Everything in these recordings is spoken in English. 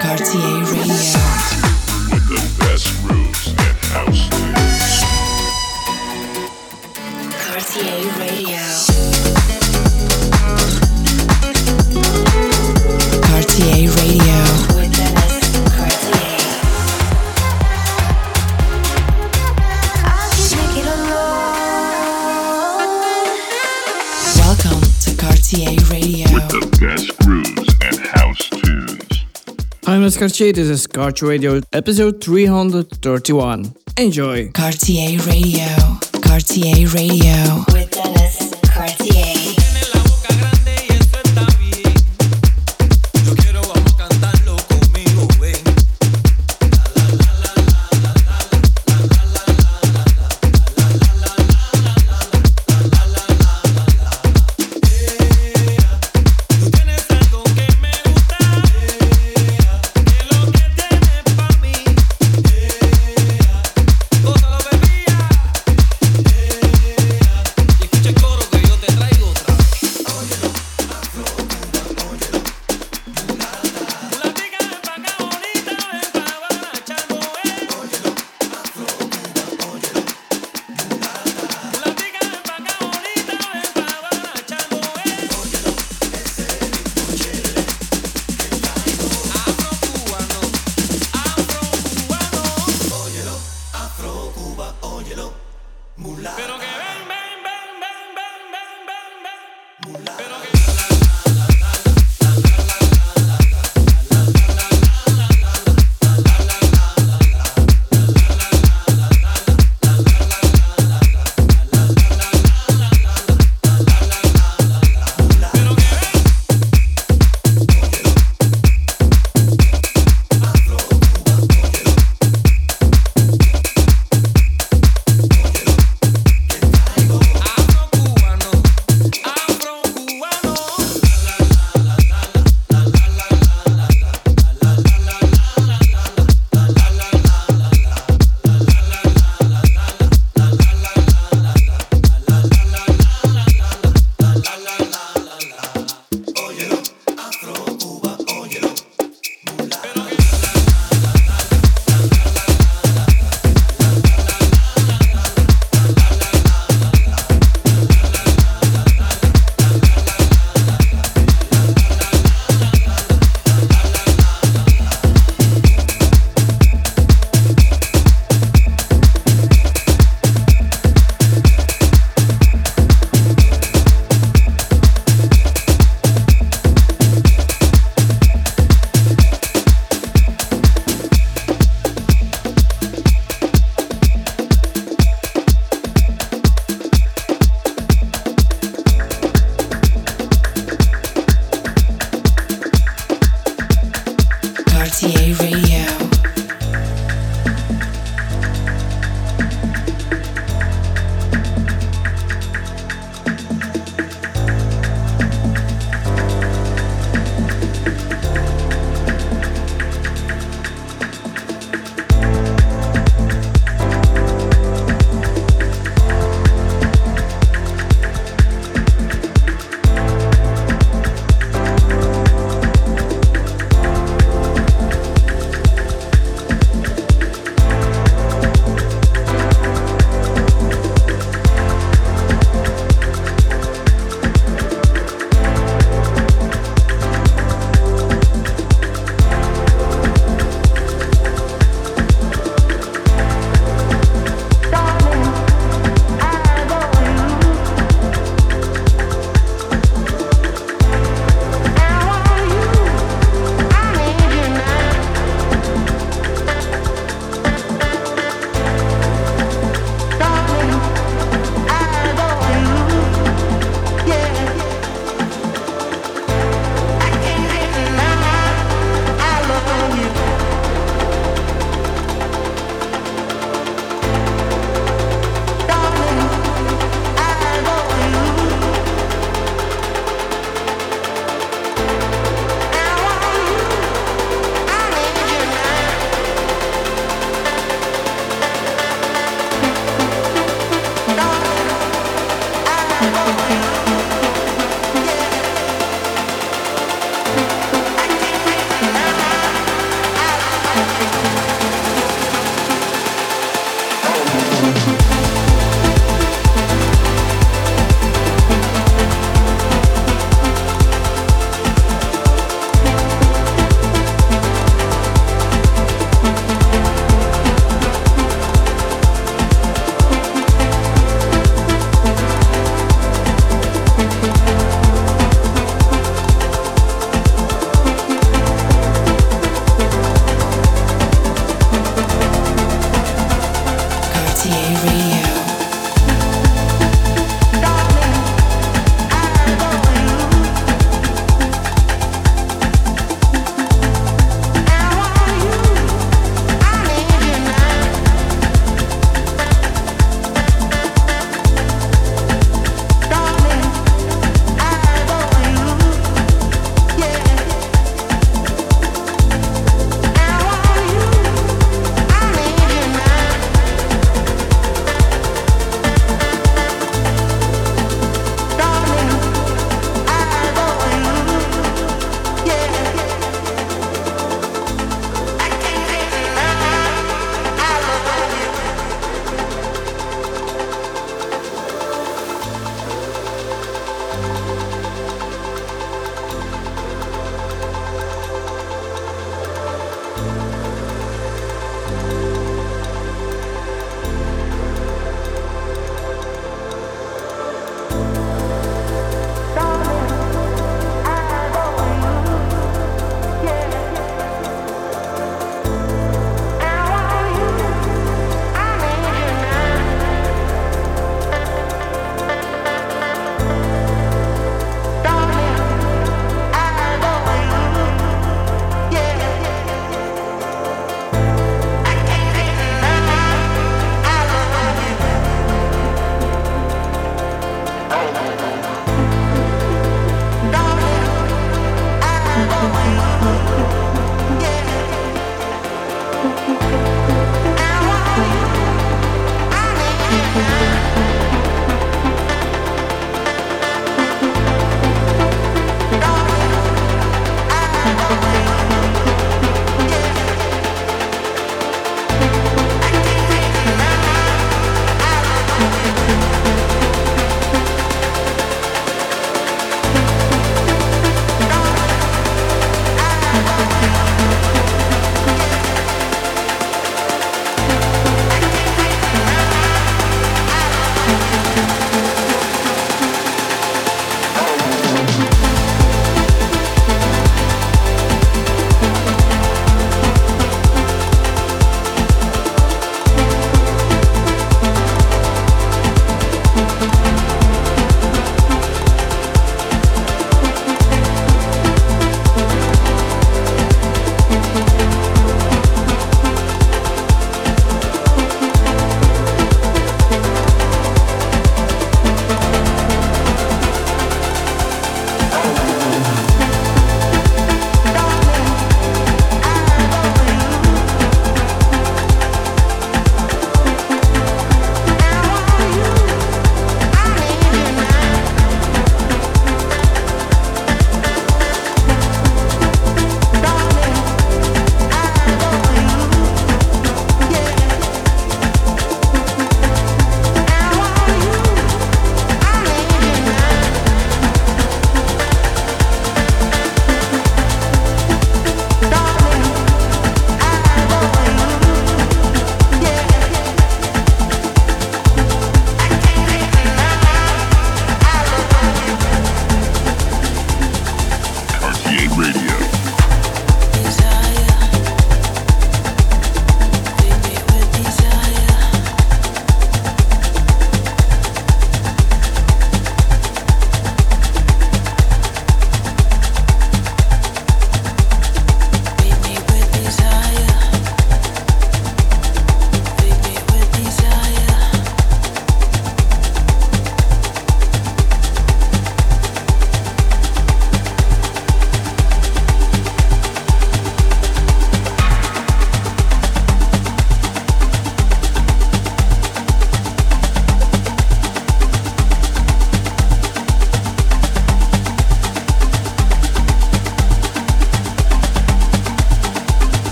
Cartier, this is Cartier Radio, episode 331. Enjoy! Cartier Radio, Cartier Radio,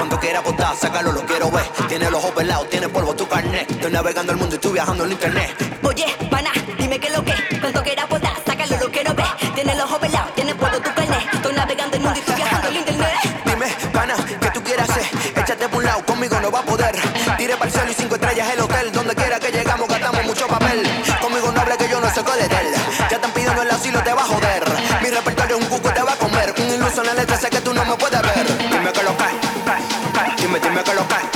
Cuando quiera apostar, sácalo, lo quiero ver. Tiene los ojos pelados, tiene polvo tu carnet. Estoy navegando el mundo y estoy viajando en internet. Oye, pana, dime qué es lo que. Cuando quieras apostar, sácalo, lo quiero ver. Tiene los ojos pelados, tiene polvo tu carnet. Estoy navegando el mundo y estoy viajando en internet. Dime, pana, qué tú quieras hacer. Échate por un lado, conmigo no va a poder. Tire para el cielo y cinco estrellas el hotel. Donde quiera que llegamos, gastamos mucho papel. Conmigo no hable que yo no sé cuál es él. Ya están pidiendo el asilo, te va a joder. Mi repertorio es un cuco, te va a comer. Un iluso en la letra, sé que tú no me puedes ver dime, dime que lo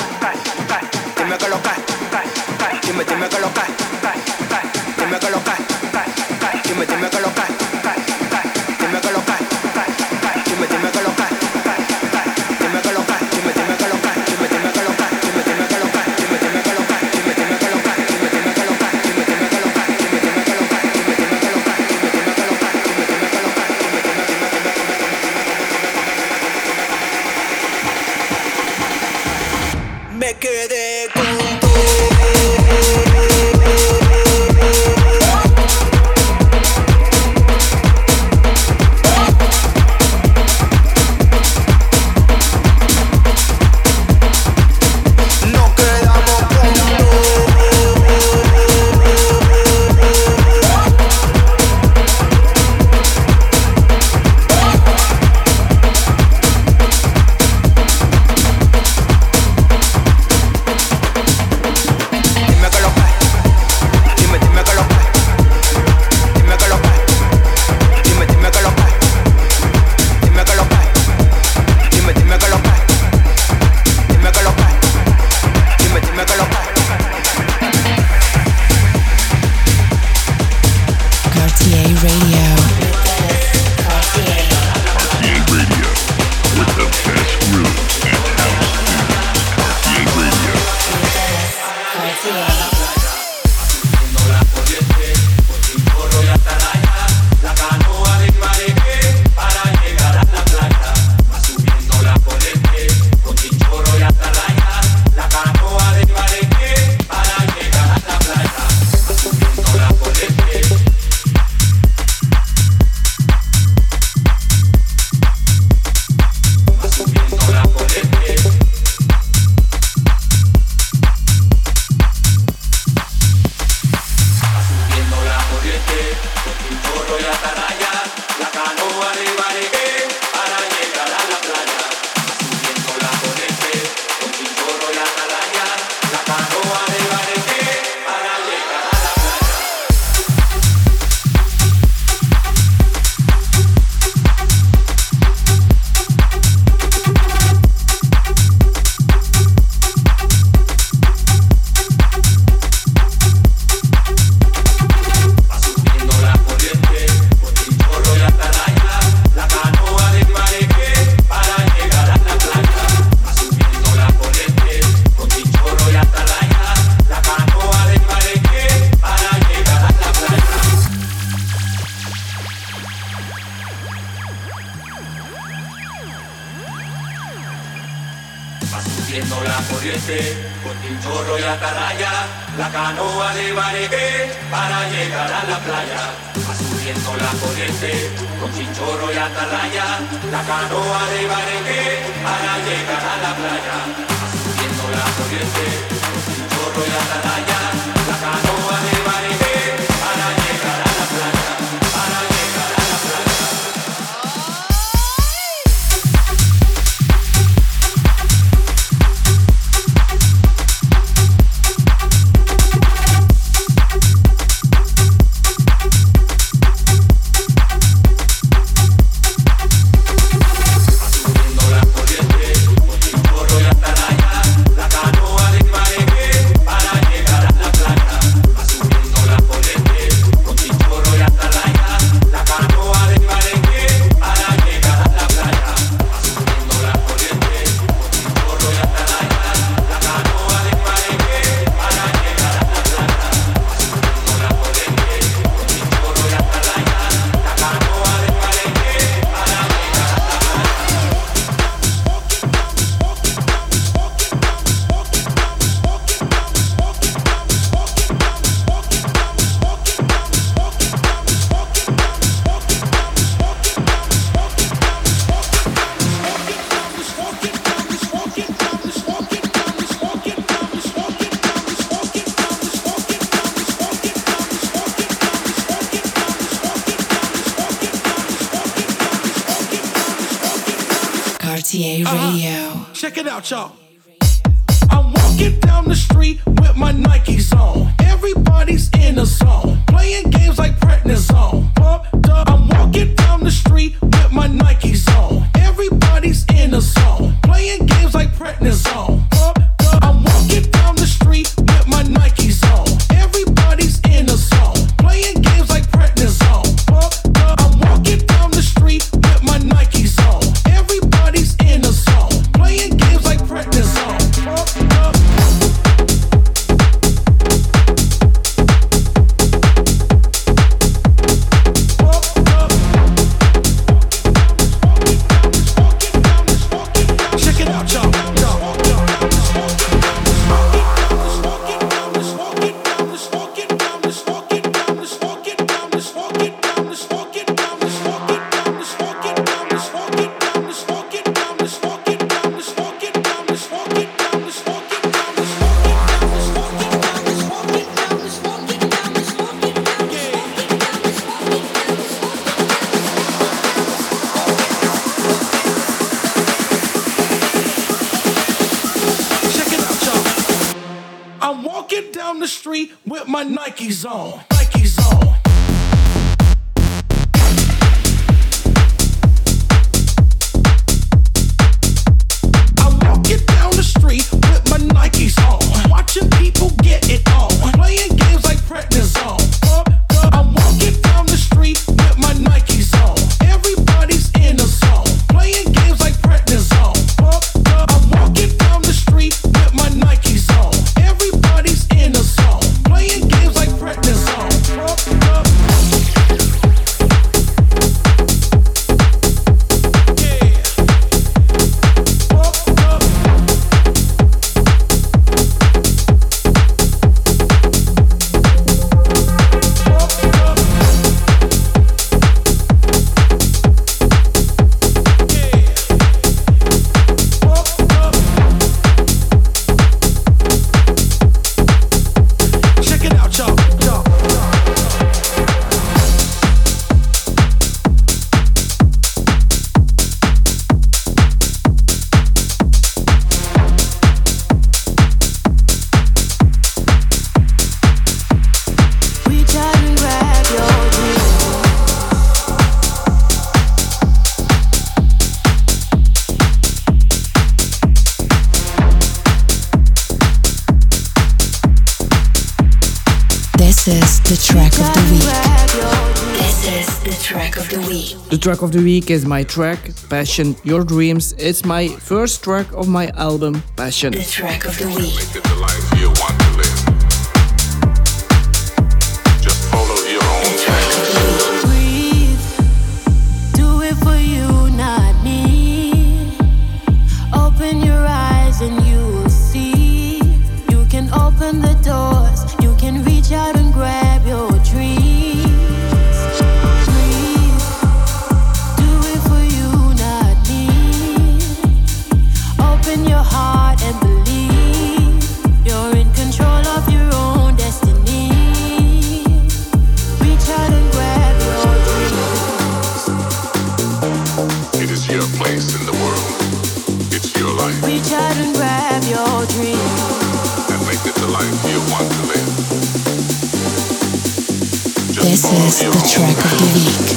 Va subiendo la corriente con tinchorro y atarraya, la canoa de bareque para llegar a la playa. Va subiendo la corriente con chinchorro y atarraya, la canoa de bareque para llegar a la playa. Va subiendo la corriente con chinchorro y atarraya. Watch out. I'm walking down the street with my Nikes on. Everybody's in the zone, playing games like prednisone. Pumped up. I'm walking down the street with my Nikes on. Everybody's in the zone, playing games like prednisone. track of the week is my track Passion Your Dreams. It's my first track of my album Passion. The track of the week. This is the track of the week.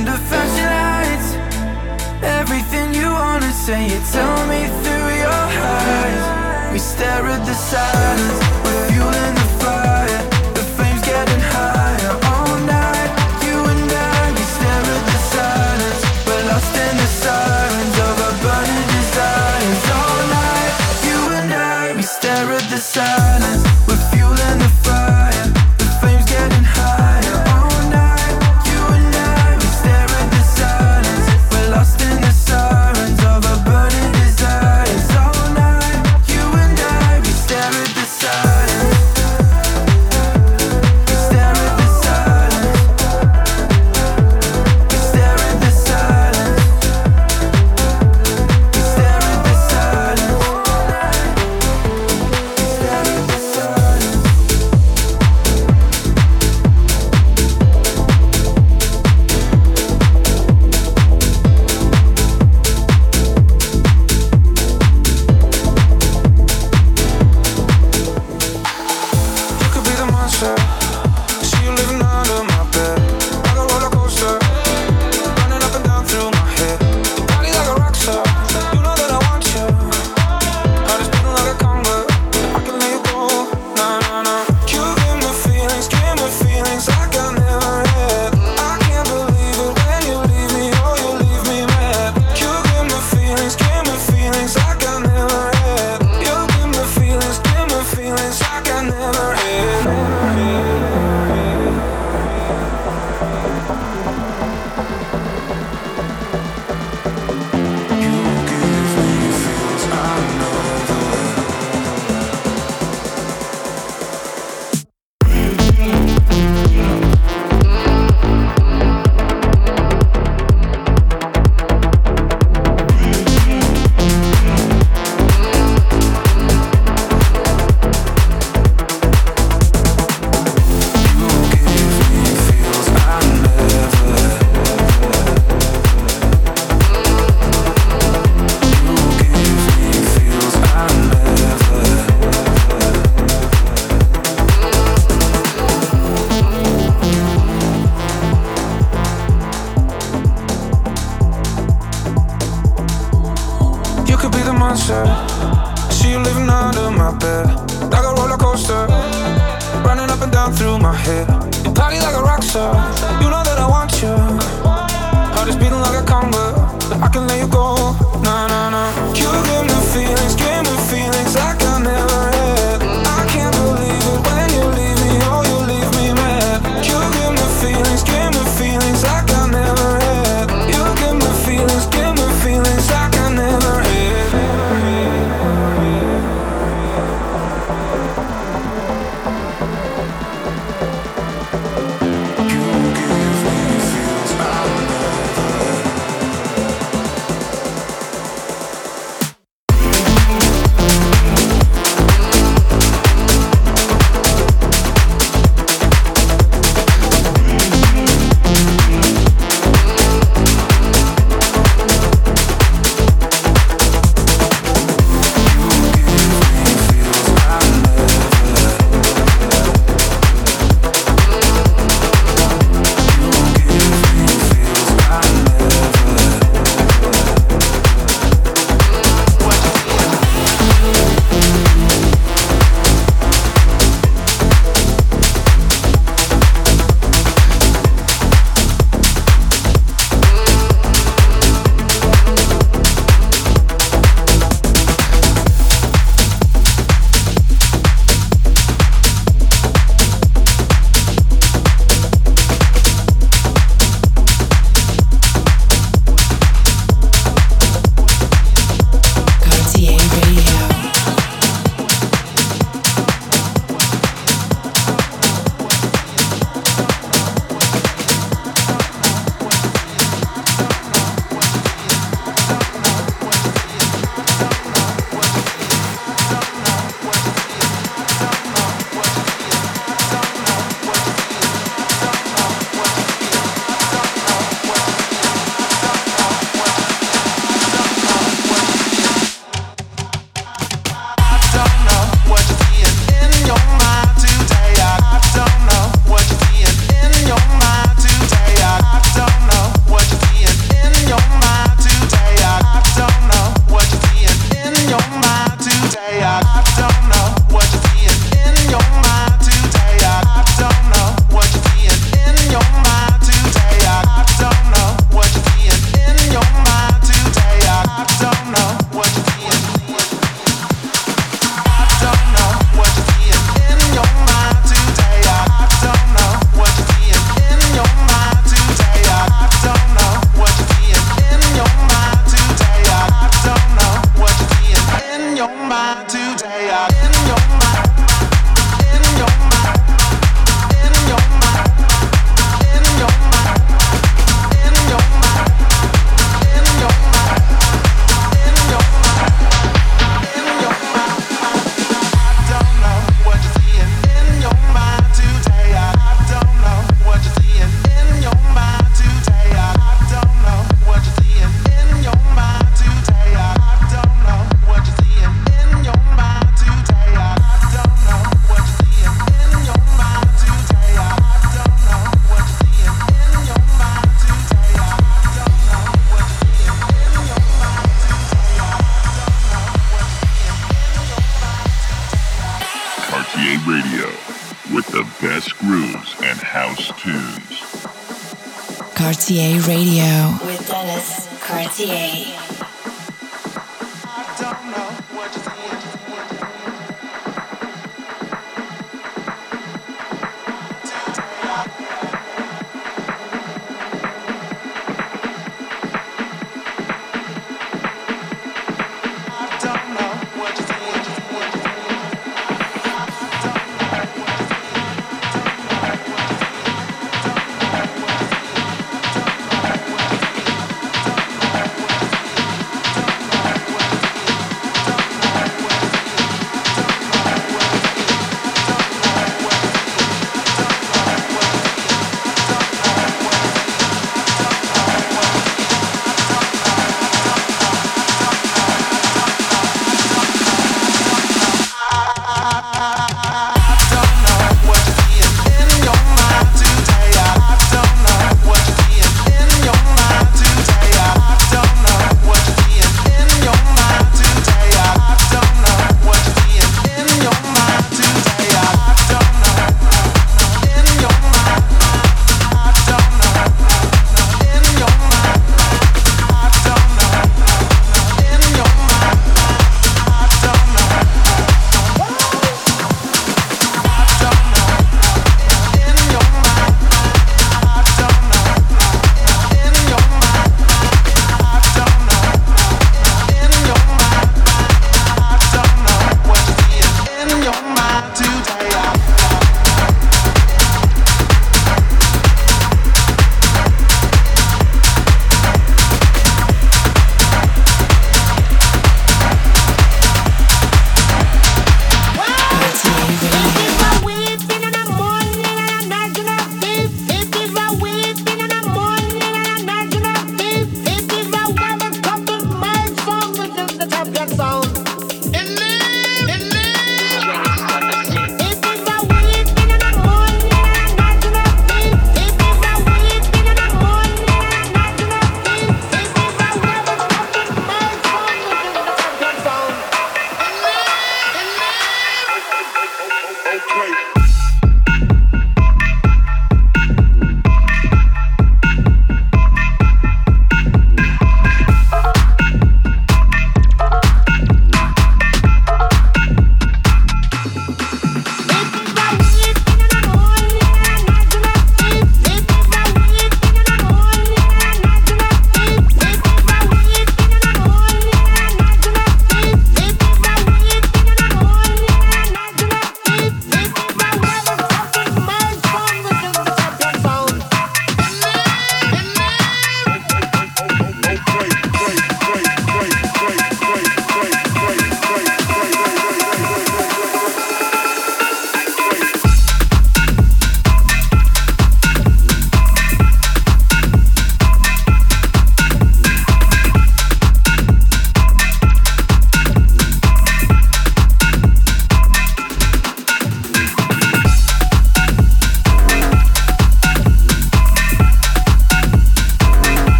under flashing lights. Everything you wanna say You tell me through your eyes. We stare at the silence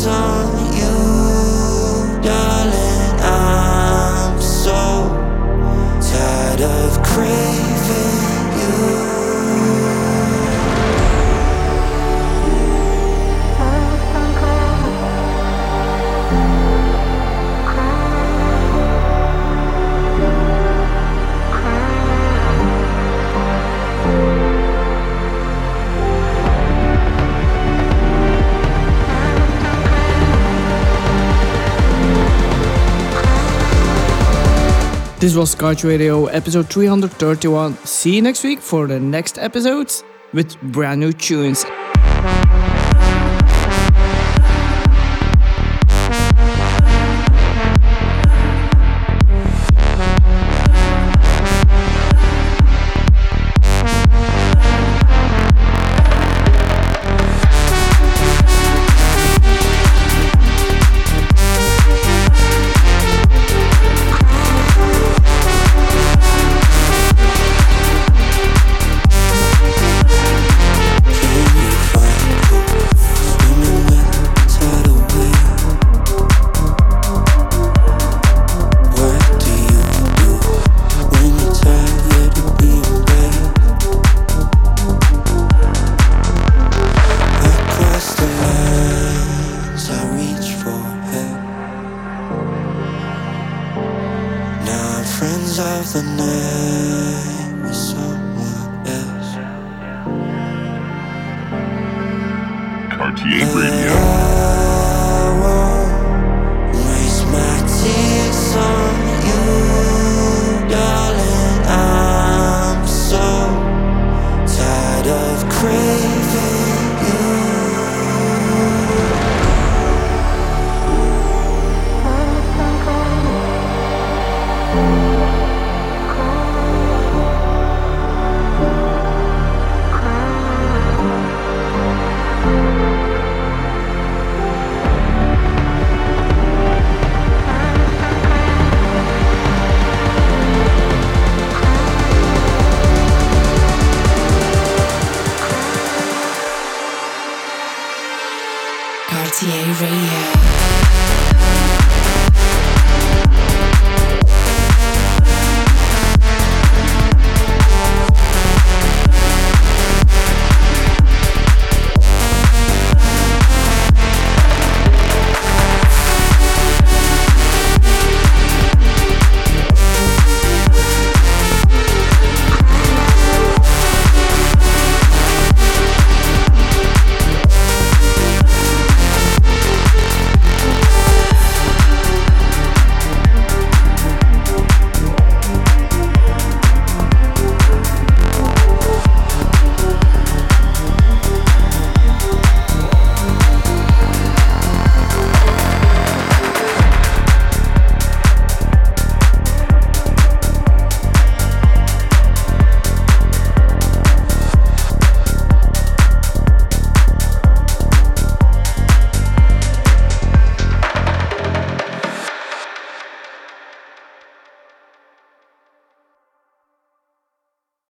sun This was Scotch Radio episode 331. See you next week for the next episodes with brand new tunes.